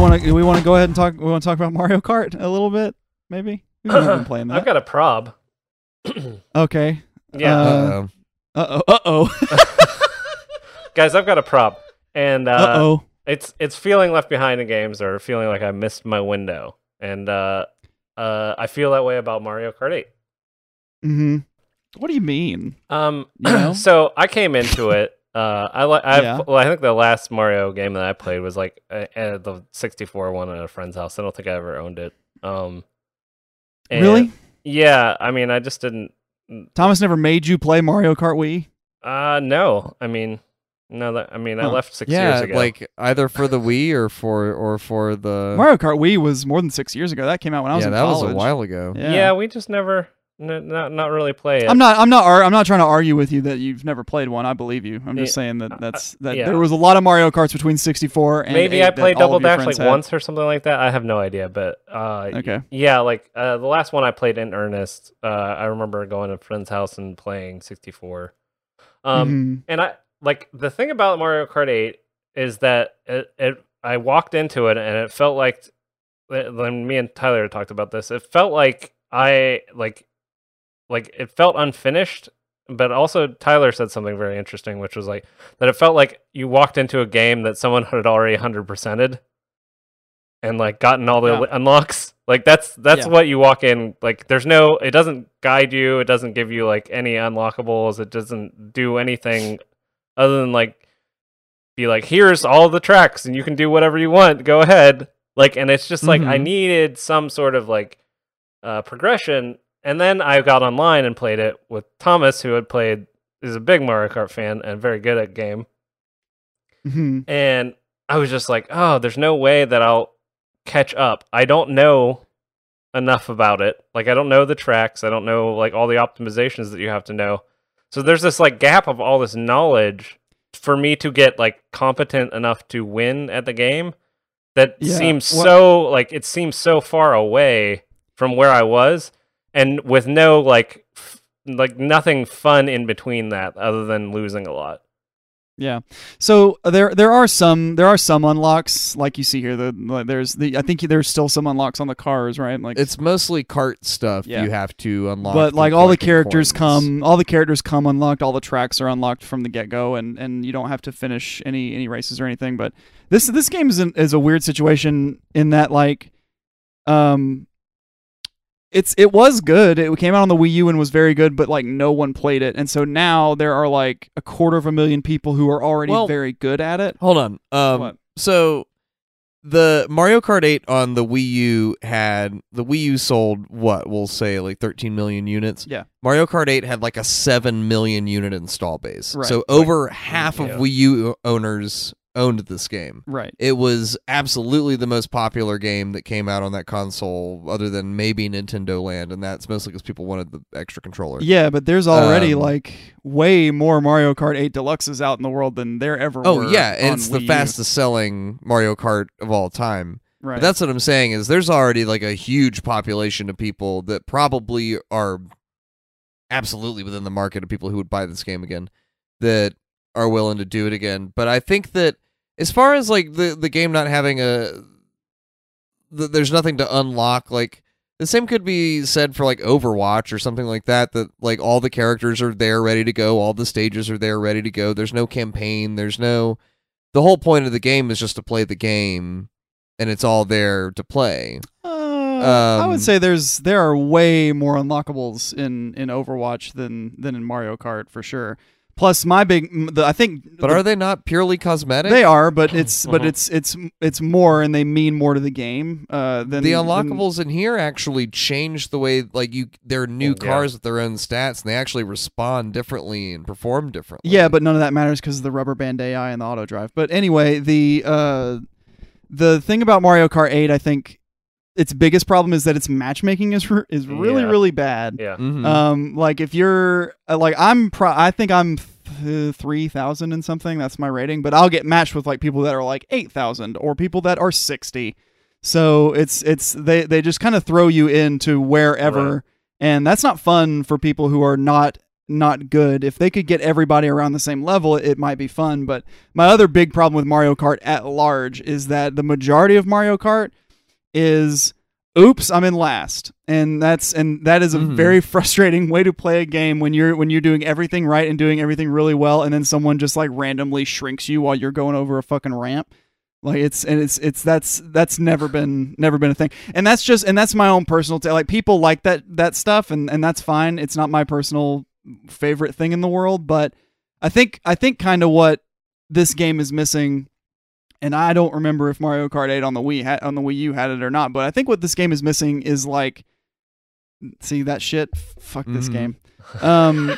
want to? Do we want to go ahead and talk? We want to talk about Mario Kart a little bit, maybe. We've been playing that. I've got a prob. okay. Yeah, Uh, Uh-oh. Uh oh. Uh oh. guys, I've got a prob, and uh, Uh oh. it's it's feeling left behind in games or feeling like I missed my window, and uh, uh, I feel that way about Mario Kart 8. Mm-hmm. What do you mean? Um, You know? so I came into it. Uh, I like. Yeah. well, I think the last Mario game that I played was like uh, uh, the 64 one at a friend's house. I don't think I ever owned it. Um, and- really? Yeah. I mean, I just didn't. Thomas never made you play Mario Kart Wii? Uh, no. I mean, no. That I mean, I left six yeah, years ago. like either for the Wii or for or for the Mario Kart Wii was more than six years ago. That came out when I was yeah, in that college. was a while ago. Yeah. yeah. we just never, n- not not really play it. I'm not. I'm not. I'm not trying to argue with you that you've never played one. I believe you. I'm just saying that that's that yeah. there was a lot of Mario Karts between 64 and Maybe I played Double Dash like had. once or something like that. I have no idea, but uh, Okay. yeah, like uh, the last one I played in earnest, uh, I remember going to a friend's house and playing 64. Um, Mhm. and I like the thing about Mario Kart 8 is that it, it I walked into it and it felt like when me and Tyler talked about this, it felt like I like like it felt unfinished, but also Tyler said something very interesting, which was like that it felt like you walked into a game that someone had already 100%ed and like gotten all the Yeah. unlocks. Like that's that's Yeah. what you walk in like there's no it doesn't guide you, it doesn't give you like any unlockables, it doesn't do anything other than like be like here's all the tracks and you can do whatever you want. Go ahead. Like and it's just like I Mhm. needed some sort of like uh progression and then I got online and played it with Thomas who had played is a big Mario Kart fan and very good at game Mhm. and I was just like, oh, there's no way that I'll catch up. I don't know enough about it. Like I don't know the tracks. I don't know like all the optimizations that you have to know. So there's this like gap of all this knowledge for me to get like competent enough to win at the game that Yeah, seems what- so like it seems so far away from where I was and with no like f- like nothing fun in between that other than losing a lot. Yeah. So uh, there there are some there are some unlocks like you see here. The like, there's the I think there's still some unlocks on the cars, right? Like It's mostly cart stuff Yeah. you have to unlock. but like all the characters coins. come all the characters come unlocked all the tracks are unlocked from the get-go and and you don't have to finish any any races or anything but this this game is an, is a weird situation in that like um it's it was good it came out on the Wii U and was very good but like no one played it and so now there are like a quarter of a million people who are already Well- very good at it Hold on. Um, What? So the Mario Kart 8 on the Wii U had the Wii U sold what we'll say like 13 million units. Yeah. Mario Kart 8 had like a 7 million unit install base. Right. So over half yeah. of Wii U owners owned this game. right It was absolutely the most popular game that came out on that console, other than maybe Nintendo Land, and that's mostly because people wanted the extra controller. yeah but there's already Um, like way more Mario Kart 8 Deluxes out in the world than there ever Oh were yeah, it's the U. fastest selling Mario Kart of all time. right But that's what I'm saying is there's already like a huge population of people that probably are absolutely within the market of people who would buy this game again that are willing to do it again. But I think that as far as like the the game not having a th- there's nothing to unlock like the same could be said for like Overwatch or something like that that like all the characters are there ready to go, all the stages are there ready to go. There's no campaign, there's no the whole point of the game is just to play the game and it's all there to play. Uh, I Um, would say there's there are way more unlockables in in Overwatch than than in Mario Kart for sure. Plus, my big, the, I think, But the- are they not purely cosmetic? they are, but it's but Mhm. it's it's it's more, and they mean more to the game uh, than the than- unlockables in here actually change the way like you they're new Yeah. cars with their own stats and they actually respond differently and perform differently. Yeah, but none of that matters because of the rubber band AI and the auto drive. But anyway, the uh, the thing about Mario Kart 8, I think, its biggest problem is that its matchmaking is r- is really Yeah. really bad. Yeah. Mhm. Um, like if you're uh, like I'm, pro- I think I'm th- three thousand and something. That's my rating. But I'll get matched with like people that are like eight thousand or people that are sixty. So it's it's they they just kind of throw you into wherever, Right. and that's not fun for people who are not not good. If they could get everybody around the same level, it might be fun. But my other big problem with Mario Kart at large is that the majority of Mario Kart is oops i'm in last. And that's and that is a Mhm. very frustrating way to play a game when you're when you're doing everything right and doing everything really well and then someone just like randomly shrinks you while you're going over a fucking ramp. Like it's and it's it's that's that's never been never been a thing. And that's just and that's my own personal t- like people like that that stuff and and that's fine. It's not my personal favorite thing in the world but i think i think kind of what this game is missing and I don't remember if Mario Kart 8 on the Wii had, on the Wii U had it or not, but I think what this game is missing is like see that shit fuck this Mhm. game. Um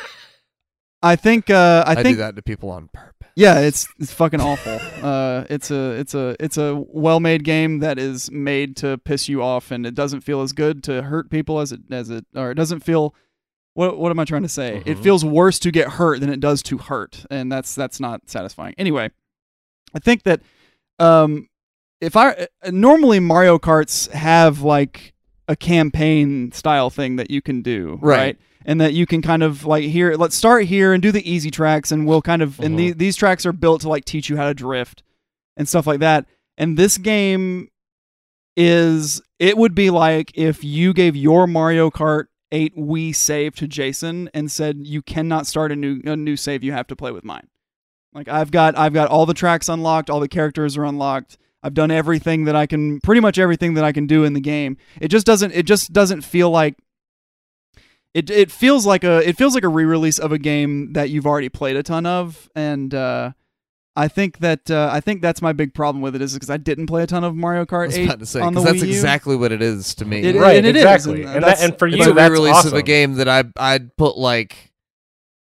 I think uh I, I, think do that to people on purpose. yeah, it's it's fucking awful. Uh it's a it's a it's a well-made game that is made to piss you off and it doesn't feel as good to hurt people as it as it or it doesn't feel what what am I trying to say? It Mhm. feels worse to get hurt than it does to hurt, and that's that's not satisfying. Anyway, I think that um if I uh, normally Mario Karts have like a campaign style thing that you can do, Right. right? And that you can kind of like here, let's start here and do the easy tracks, and we'll kind of and Mhm. the, these tracks are built to like teach you how to drift and stuff like that. And this game is it would be like if you gave your Mario Kart 8 Wii save to Jason and said you cannot start a new a new save, you have to play with mine. Like I've got I've got all the tracks unlocked, all the characters are unlocked. I've done everything that I can pretty much everything that I can do in the game. It just doesn't it just doesn't feel like it it feels like a it feels like a re-release of a game that you've already played a ton of and uh I think that uh, I think that's my big problem with it is because I didn't play a ton of Mario I Kart was 8 about to say on the because that's Wii U. exactly what it is to me. It- right, and it is, exactly. and and, that's- that, and for it's a that's re-release awesome. of a game that I I'd put like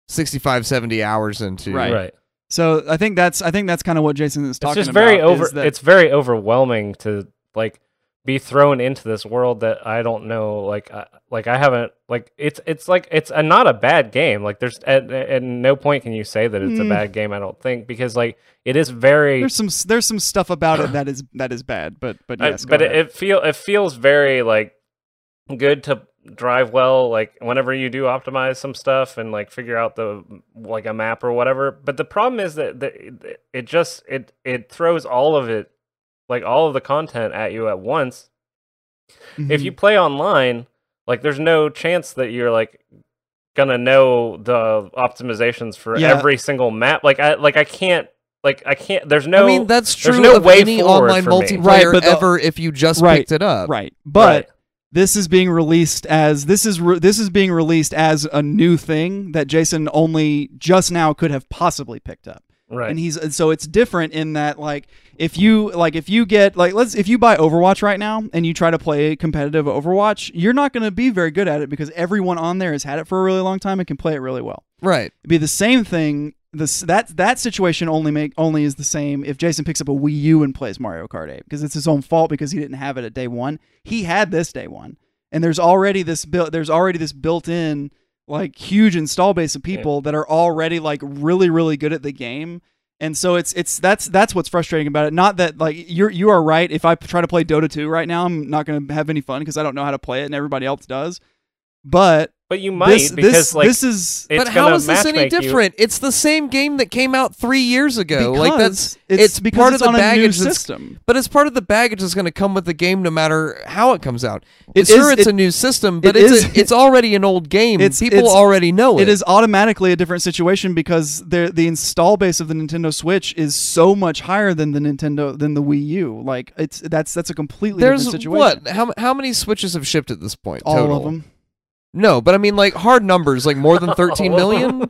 65, 70 hours into. Right. Right. So I think that's I think that's kind of what Jason is talking It's just very about. over. It's very overwhelming to like be thrown into this world that I don't know. Like, I, like I haven't. Like, it's it's like it's a, not a bad game. Like, there's at, at no point can you say that it's Mm. a bad game. I don't think because like it is very. there's some there's some stuff about it that is that is bad, but but I- yes, go but it, ahead. it feel it feels very like good to drive well like whenever you do optimize some stuff and like figure out the like a map or whatever but the problem is that the, it just it it throws all of it like all of the content at you at once if Mhm. you play online like there's no chance that you're like gonna know the optimizations for Yeah. every single map like i like i can't like i can't there's no I mean that's true. there's true no of way any forward online for me. multiplayer Right, but the- ever if you just Right, picked it up. right, but Right. This is being released as this is re- this is being released as a new thing that Jason only just now could have possibly picked up. right and he's and so it's different in that like if you like if you get like let's if you buy overwatch right now and you try to play competitive overwatch you're not going to be very good at it because everyone on there has had it for a really long time and can play it really well Right. It'd be the same thing this that that situation only make only is the same if jason picks up a wii u and plays mario kart 8 because it's his own fault because he didn't have it at day one. He had this day one and there's already this built there's already this built in like huge install base of people that are already like really really good at the game. And so it's it's that's that's what's frustrating about it. Not that like you're you are right. If i try to play dota 2 right now i'm not going to have any fun because i don't know how to play it and everybody else does. But but you might this because this, like this is it's but how this any matchmake you- different? It's the same game that came out three years ago. because like that's it's, it's because part it's of the on a new baggage system But it's part of the baggage that's going to come with the game, no matter how it comes out. It sure, is- it's it- a new system, but it it's is- a, it's already an old game. It's- People it's- already know it. it is automatically a different situation because the the install base of the Nintendo Switch is so much higher than the Nintendo than the Wii U. Like it's that's that's a completely There's different situation. what? How how many switches have shipped at this point? All total? of them. No, but I mean like hard numbers, like more than 13 million.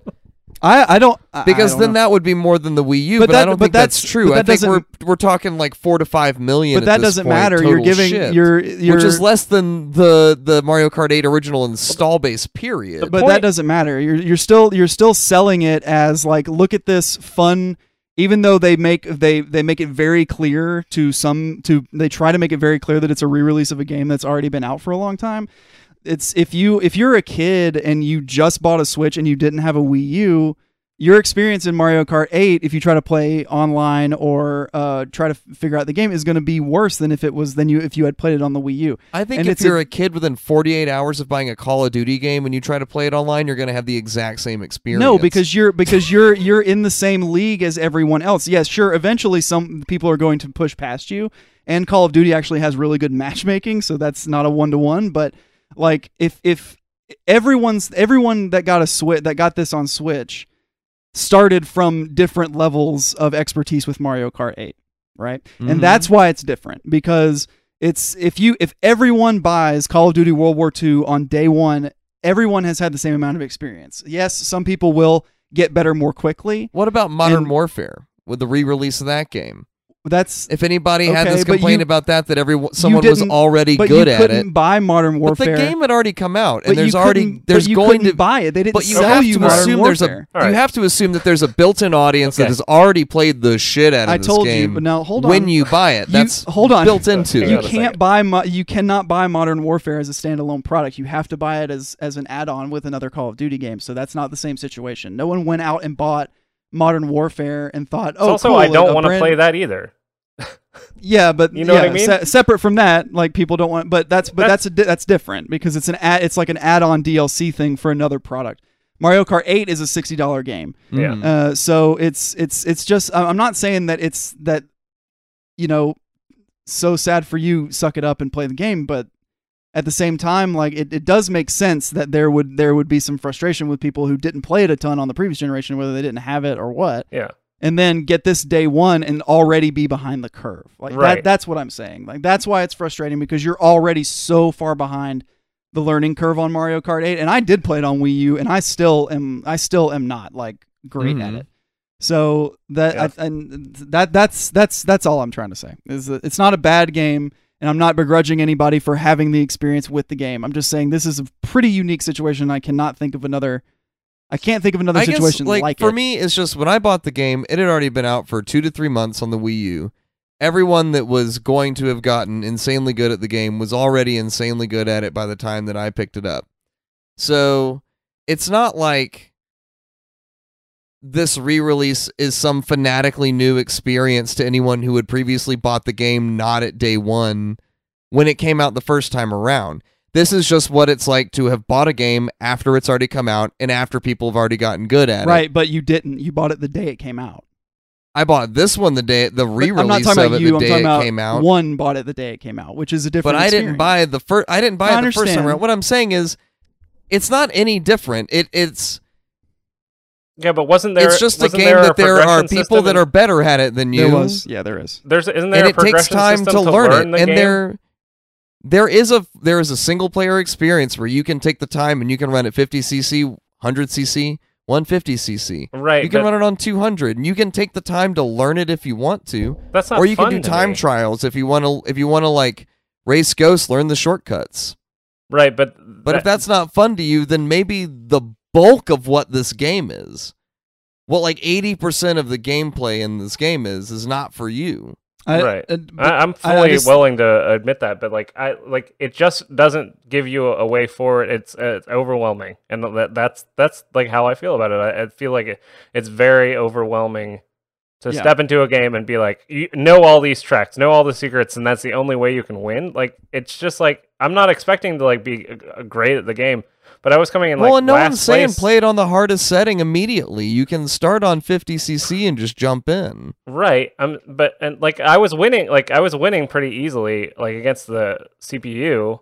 I I don't I- I Because don't then know. that would be more than the Wii U. But But, that- I don't but think that's, that's- true. but I that think we're we're talking like four to five million. but at that this doesn't point, matter. You're total giving shipped, you're, you're which is less than the the Mario Kart 8 original install base. Period. but point- that doesn't matter. You're you're still you're still selling it as like look at this fun even though they make they they make it very clear to some to they try to make it very clear that it's a re-release of a game that's already been out for a long time. It's if you if you're a kid and you just bought a Switch and you didn't have a Wii U, your experience in Mario Kart 8, if you try to play online or uh, try to f- figure out the game, is going to be worse than if it was than you if you had played it on the Wii U. I think And if you're a, kid within 48 hours of buying a Call of Duty game and you try to play it online, you're going to have the exact same experience. No, because you're because you're you're in the same league as everyone else. Yes, sure. Eventually, some people are going to push past you, and Call of Duty actually has really good matchmaking, so that's not a one to one. But like, if if everyone's everyone that got a switch that got this on Switch started from different levels of expertise with Mario Kart 8, right? Mhm. And that's why it's different because it's if you if everyone buys Call of Duty World War II on day 1, everyone has had the same amount of experience. Yes, some people will get better more quickly. what about Modern and- Warfare with the re-release of that game? That's If anybody had Okay, this complaint you- about that, that everyone someone was already but good you at couldn't it. buy Modern Warfare. But the game had already come out, but and there's you already there's but you going to buy it. They didn't but you sell have you to Modern assume there's a Warfare. You have to assume that there's a built-in audience that has already played the shit out of I this told you, game. but now hold on. when you buy it, You- that's hold on. built into it. you can't buy mo- you cannot buy Modern Warfare as a standalone product. You have to buy it as as an add-on with another Call of Duty game. So that's not the same situation. No one went out and bought Modern Warfare and thought, It's "Oh, also, cool, I a- don't want to brand- play that either. Yeah, but You know what I mean? se- separate from that, like people don't want. But that's but That's- that's a, di- that's different because it's an ad, it's like an add-on DLC thing for another product. Mario Kart 8 is a sixty dollar game. Yeah. Mhm. Uh, so it's it's it's just I- I'm not saying that it's that you know so sad for you suck it up and play the game but at the same time like it, it does make sense that there would there would be some frustration with people who didn't play it a ton on the previous generation whether they didn't have it or what Yeah. And then get this day one and already be behind the curve. Like that that's what i'm saying. Like that's why it's frustrating because you're already so far behind the learning curve on mario kart 8 and i did play it on wii u and i still am i still am not like great at Mhm. it. So that Yeah. I, and that that's that's that's all i'm trying to say is that it's not a bad game and i'm not begrudging anybody for having the experience with the game. I'm just saying this is a pretty unique situation i cannot think of another i can't think of another I guess, situation like, like for it. me, it's just when I bought the game, it had already been out for two to three months on the Wii U. Everyone that was going to have gotten insanely good at the game was already insanely good at it by the time that I picked it up. So it's not like this re-release is some fanatically new experience to anyone who had previously bought the game not at day one when it came out the first time around. This is just what it's like to have bought a game after it's already come out and after people have already gotten good at it. right but you didn't you bought it the day it came out I bought this one the day the re-release i'm not talking of about it you the i'm day talking it about came out. one bought it the day it came out which is a different but I didn't experience. buy the first. I didn't buy I it the first time around. What I'm saying is, it's not any different. It it's Yeah, but wasn't there? it's just a wasn't game there that there are progression people system that in- are better at it than you. there was yeah there is There's isn't there and a it takes progression time to system to learn, it. the And game? there there is a there is a single player experience where you can take the time and you can run at 50 cc, 100 cc, 150 cc. right. You can run it on 200, and you can take the time to learn it if you want to. that's not or you can do time me. trials if you want to if you want to like race ghosts learn the shortcuts Right, but but if that's not fun to you then maybe the bulk of what this game is what like 80% of the gameplay in this game is is not for you I, Right. uh, I, I fully just- willing to admit that, but like I like it just doesn't give you a, way forward. It's uh, it's overwhelming, and that that's that's like how I feel about it. I, I feel like it, it's very overwhelming to Yeah. step into a game and be like, you know all these tracks, know all the secrets, and that's the only way you can win. Like it's just like I'm not expecting to like be uh, great at the game, but I was coming in like well and no one's saying place. play it on the hardest setting immediately you can start on 50cc and just jump in Right. Um but and like I was winning like I was winning pretty easily like against the CPU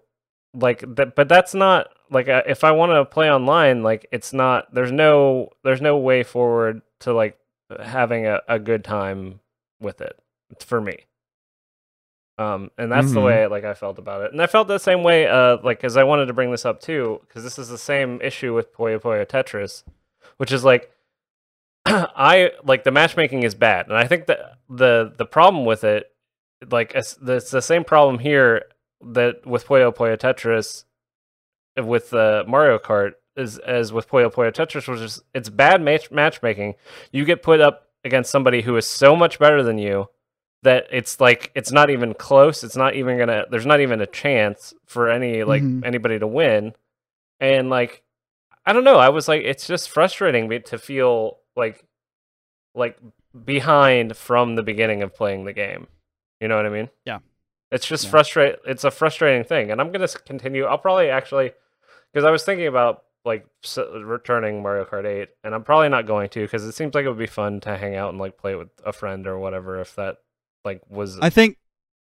like that but that's not like uh, if I want to play online like it's not there's no there's no way forward to like having a, a good time with it for me. Um and that's the Mhm. way like I felt about it. And I felt the same way uh like cuz I wanted to bring this up too cuz this is the same issue with Puyo Puyo Tetris which is like I like the matchmaking is bad, and I think that the the problem with it, like it's, it's the same problem here that with Puyo Puyo Tetris, with uh, Mario Kart is as with Puyo Puyo Tetris, which is it's bad match- matchmaking. You get put up against somebody who is so much better than you that it's like it's not even close. It's not even gonna. There's not even a chance for any like Mhm. anybody to win, and like I don't know. I was like, it's just frustrating me to feel like like behind from the beginning of playing the game. You know what I mean? Yeah. It's just Yeah. frustrate. It's a frustrating thing, and I'm gonna continue. I'll probably actually, because I was thinking about like s- returning Mario Kart 8, and I'm probably not going to because it seems like it would be fun to hang out and like play with a friend or whatever. If that like was, I think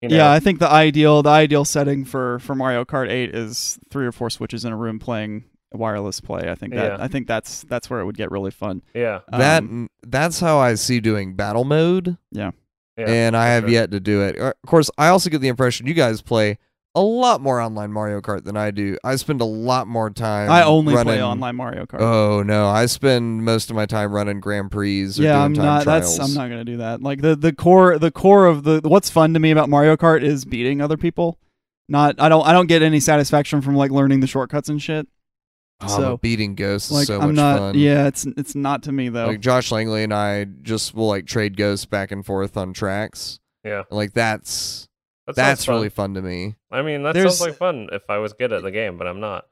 you know, yeah, I think the ideal the ideal setting for for Mario Kart 8 is three or four switches in a room playing wireless play. I think that Yeah. I think that's that's where it would get really fun. yeah, that Um, that's how I see doing battle mode, yeah, and I have sure. yet to do it. Of course, I also get the impression you guys play a lot more online Mario Kart than I do. I spend a lot more time. I only running, play online Mario Kart. Oh no, I spend most of my time running Grand Prix or yeah, doing I'm time not. trials. That's I'm not gonna do that. Like the the core the core of the what's fun to me about Mario Kart is beating other people. Not I don't I don't get any satisfaction from like learning the shortcuts and shit. Oh, so, beating ghosts Like is so I'm much not. fun. Yeah, it's it's not to me though. Like Josh Langley and I just will like trade ghosts back and forth on tracks. yeah. And, like that's That that's fun. really fun to me. I mean, that There's- sounds like fun if I was good at the game, but I'm not.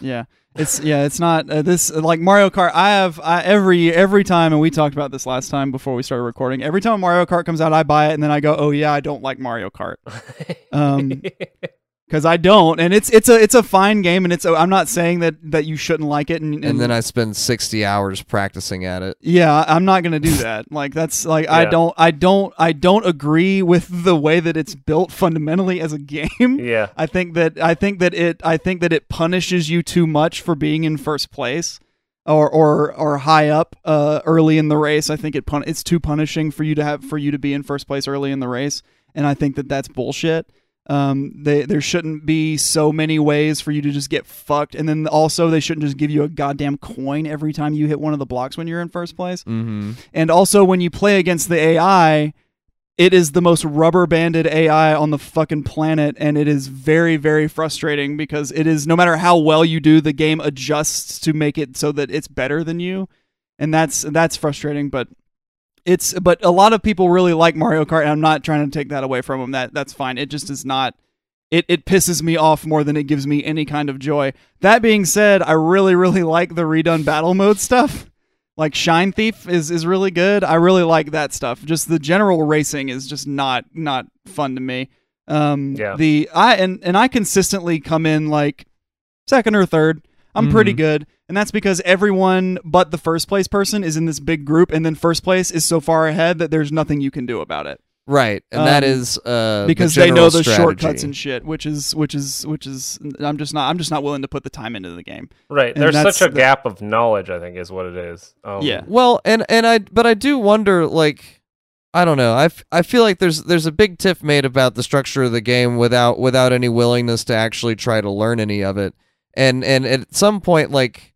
Yeah, it's yeah, it's not uh, this like Mario Kart. I have I, every every time, and we talked about this last time before we started recording. Every time Mario Kart comes out, I buy it, and then I go, "Oh yeah, I don't like Mario Kart." Um, because I don't, and it's it's a it's a fine game, and it's a, I'm not saying that that you shouldn't like it, and, and, And then I spend 60 hours practicing at it. yeah, I'm not gonna do that. Like that's like I don't I don't I don't agree with the way that it's built fundamentally as a game. yeah, I think that I think that it I think that it punishes you too much for being in first place or or or high up uh, early in the race. I think it pun- it's too punishing for you to have for you to be in first place early in the race, and I think that that's bullshit. Um, they, there shouldn't be so many ways for you to just get fucked, and then also they shouldn't just give you a goddamn coin every time you hit one of the blocks when you're in first place. Mm-hmm. And also, when you play against the AI, it is the most rubber banded AI on the fucking planet, and it is very, very frustrating because it is no matter how well you do, the game adjusts to make it so that it's better than you, and that's that's frustrating. But it's but a lot of people really like Mario Kart, and I'm not trying to take that away from them. That that's fine. It just is not. It, it pisses me off more than it gives me any kind of joy. That being said, I really, really like the redone battle mode stuff like Shine Thief is is really good. I really like that stuff. Just the general racing is just not not fun to me. Um Yeah. the I and and I consistently come in like second or third. I'm pretty Mhm. good. And that's because everyone but the first place person is in this big group and then first place is so far ahead that there's nothing you can do about it. Right, and that Um, is uh, the because they know general the shortcuts and shit, which is which is which is I'm just not I'm just not willing to put the time into the game. right. and There's such a the- gap of knowledge. I think is what it is. Um, Yeah. Well, and and I but I do wonder like I don't know. I, f- I feel like there's there's a big tiff made about the structure of the game without without any willingness to actually try to learn any of it. And and at some point like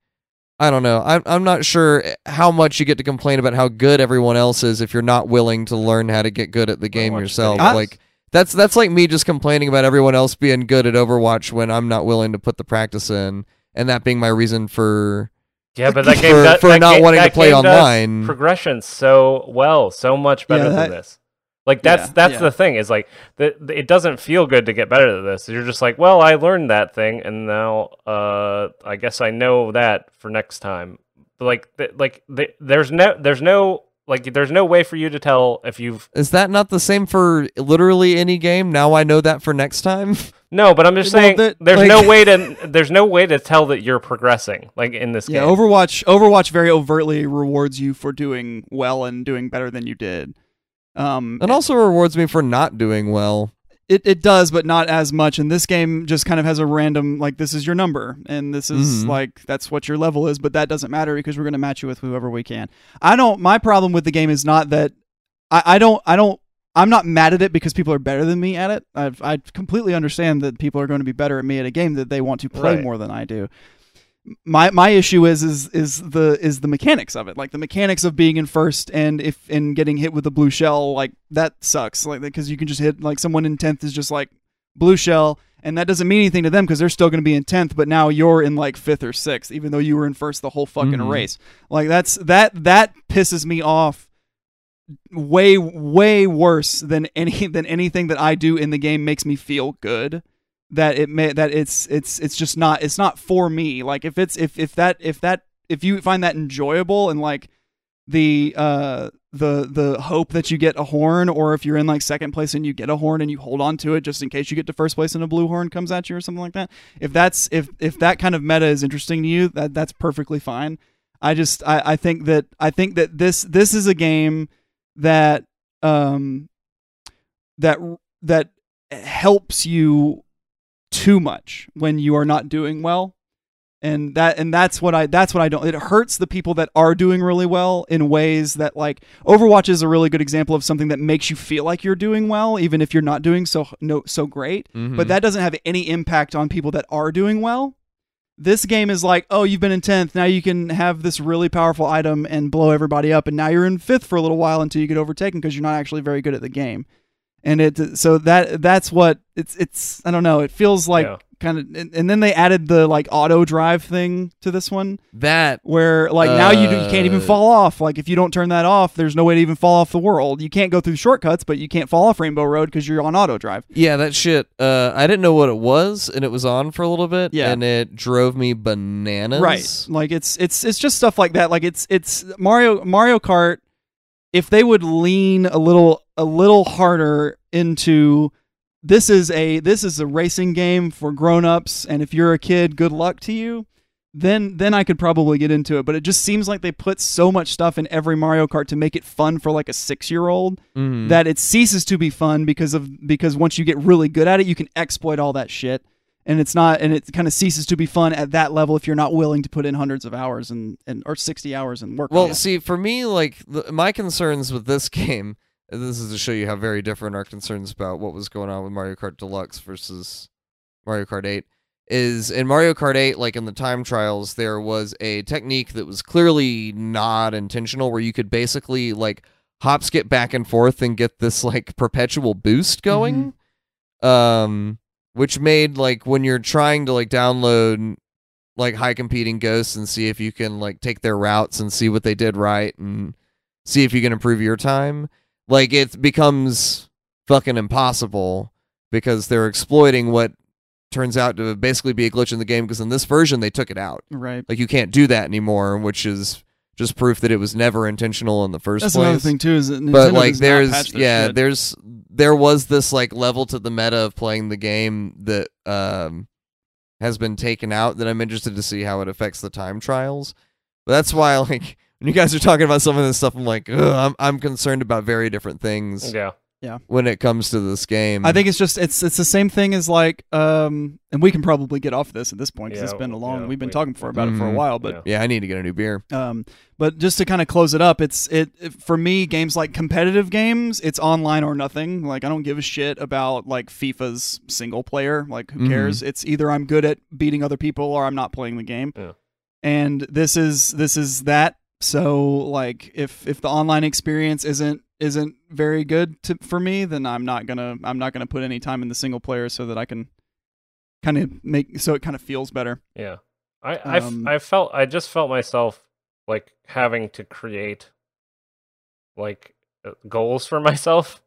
I don't know. I'm I'm not sure how much you get to complain about how good everyone else is if you're not willing to learn how to get good at the game watch yourself. videos. like that's that's like me just complaining about everyone else being good at Overwatch when I'm not willing to put the practice in, and that being my reason for Yeah, but that game For- does, for that not game- wanting to that play game does online. progression so well, so much better Yeah, than that- this. Like that's Yeah, that's yeah. the thing is like the, the- it doesn't feel good to get better at this. You're just like, well, I learned that thing, and now uh, I guess I know that for next time. But like th- like th- there's no there's no like there's no way for you to tell if you've Is that not the same for literally any game? Now I know that for next time. no, but I'm just saying that- there's like- no way to there's no way to tell that you're progressing like in this Yeah, game. Overwatch Overwatch very overtly rewards you for doing well and doing better than you did. Um It also rewards me for not doing well. it, it does, but not as much. And this game just kind of has a random like this is your number and this is Mhm. like that's what your level is, but that doesn't matter because we're gonna match you with whoever we can. I don't my problem with the game is not that I, I don't I don't I'm not mad at it because people are better than me at it. I've, I completely understand that people are going to be better at me at a game that they want to play Right. more than I do. My my issue is is is the is the mechanics of it, like the mechanics of being in first and if and getting hit with a blue shell, like that sucks. Like because you can just hit like someone in tenth is just like blue shell, and that doesn't mean anything to them because they're still going to be in tenth, but now you're in like fifth or sixth, even though you were in first the whole fucking Mhm. race. Like that's that that pisses me off way way worse than any than anything that I do in the game makes me feel good that it may that it's it's it's just not it's not for me. Like if it's if if that if that if you find that enjoyable and like the uh the the hope that you get a horn or if you're in like second place and you get a horn and you hold on to it just in case you get to first place and a blue horn comes at you or something like that if that's if if that kind of meta is interesting to you that that's perfectly fine. I just i i think that i think that this this is a game that um that that helps you too much when you are not doing well. And that and that's what I that's what I don't it hurts the people that are doing really well in ways that like Overwatch is a really good example of something that makes you feel like you're doing well even if you're not doing so no so great. Mhm. but that doesn't have any impact on people that are doing well. This game is like oh you've been in 10th now you can have this really powerful item and blow everybody up and now you're in 5th for a little while until you get overtaken because you're not actually very good at the game and it so that that's what it's it's I don't know it feels like Yeah. kind of and, and then they added the like auto drive thing to this one. That where like now you, do, you can't even Uh, fall off. Like if you don't turn that off there's no way to even fall off the world. You can't go through shortcuts but you can't fall off rainbow road because you're on auto drive. Yeah that shit uh i didn't know what it was and it was on for a little bit Yeah. and it drove me bananas. Right. Like it's it's it's just stuff like that. Like it's it's mario mario kart if they would lean a little a little harder into this is a this is a racing game for grown-ups and if you're a kid good luck to you then then I could probably get into it. But it just seems like they put so much stuff in every Mario Kart to make it fun for like a 6-year-old Mhm. that it ceases to be fun because of because once you get really good at it you can exploit all that shit. And it's not and it kind of ceases to be fun at that level if you're not willing to put in hundreds of hours and, and or 60 hours and work Well, see, for me, like the, my concerns with this game, this is to show you how very different our concerns about what was going on with Mario Kart Deluxe versus Mario Kart 8 is in Mario Kart 8, like in the time trials, there was a technique that was clearly not intentional, where you could basically like hop skip back and forth and get this like perpetual boost going. Um, which made like when you're trying to like download like high competing ghosts and see if you can like take their routes and see what they did right and see if you can improve your time like it becomes fucking impossible because they're exploiting what turns out to basically be a glitch in the game because in this version they took it out. Right. Like you can't do that anymore which is just proof that it was never intentional in the first that's place. another thing too is that Nintendo but like there's yeah shit. there's there was this like level to the meta of playing the game that um has been taken out that i'm interested to see how it affects the time trials. But that's why like when you guys are talking about some of this stuff i'm like Ugh, i'm i'm concerned about very different things Yeah. Yeah. When it comes to this game I think it's just it's it's the same thing as like um and we can probably get off this at this point because Yeah, it's been a long yeah, we've been we- talking for about it for a Mhm. while but Yeah. yeah i need to get a new beer Um, but just to kind of close it up, it's it, it for me games like competitive games, it's online or nothing. Like I don't give a shit about like FIFA's single player. Like who Mhm. cares? It's either I'm good at beating other people or I'm not playing the game. Yeah. And this is this is that. So like if if the online experience isn't isn't very good to, for me, then I'm not gonna I'm not gonna put any time in the single player so that I can kind of make so it kind of feels better. Yeah. I Um, I felt I just felt myself like having to create like uh, goals for myself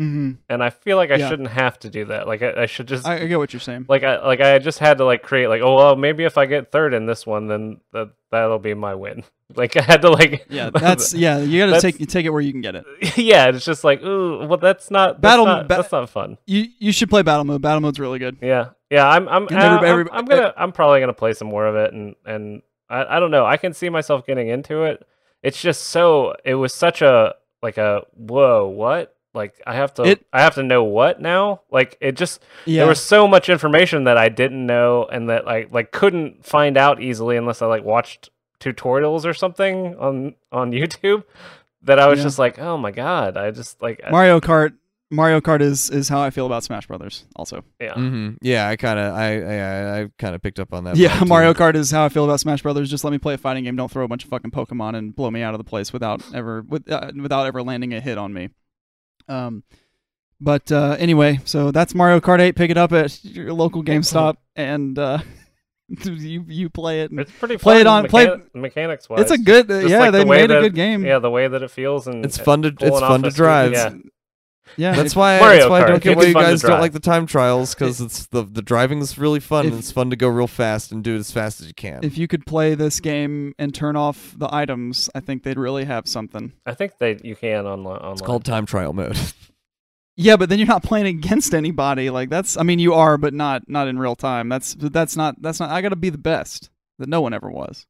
Mm-hmm. and I feel like I Yeah. shouldn't have to do that. Like I, I should just I, I get what you're saying. like I like I just had to like create like oh well maybe if I get third in this one then that that'll be my win. Like I had to like Yeah, that's yeah. You got to take you take it where you can get it. yeah, it's just like ooh well that's not that's Battle- not, ba- that's not fun. You you should play battle mode. Battle mode's really good. Yeah, yeah. I'm I'm everybody- I'm, I'm gonna I'm probably gonna play some more of it, and and I I don't know. I can see myself getting into it. It's just so it was such a like a whoa what like I have to It- I have to know what now like it just Yeah, there was so much information that I didn't know and that I like couldn't find out easily unless I like watched tutorials or something on on YouTube. That I was Yeah. just like, oh my god! I just like, I- Mario Kart. Mario Kart is is how I feel about Smash Brothers. Also, yeah, hmm yeah i kind of i i, I kind of picked up on that yeah. Mario Kart is how I feel about Smash Brothers. Just let me play a fighting game. Don't throw a bunch of fucking Pokemon and blow me out of the place without ever with, uh, without ever landing a hit on me. Um, but uh, anyway, so that's Mario Kart 8. Pick it up at your local GameStop and uh, you you play it. And it's pretty Play fun it on- play- mechanics wise. it's a good Just yeah. like the they way made a that- good game. Yeah, the way that it feels and it's fun to pulling it's off fun a to drive Yeah, Yeah, That's why. Mario that's why I Kart. don't get It's why you fun to guys don't drive. like the time trials because it's the the driving's really fun. If- and It's fun to go real fast and do it as fast as you can. if you could play this game and turn off the items, I think they'd really have something. I think they you can online. online. it's called time trial mode. Yeah, but then you're not playing against anybody. Like that's I mean you are, but not not in real time. That's that's not that's not I got to be the best that no one ever was.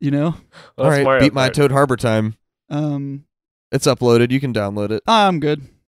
You know? Well, All it's right, Mario beat my Kart. Toad Harbor time. Um It's uploaded. You can download it. I'm good.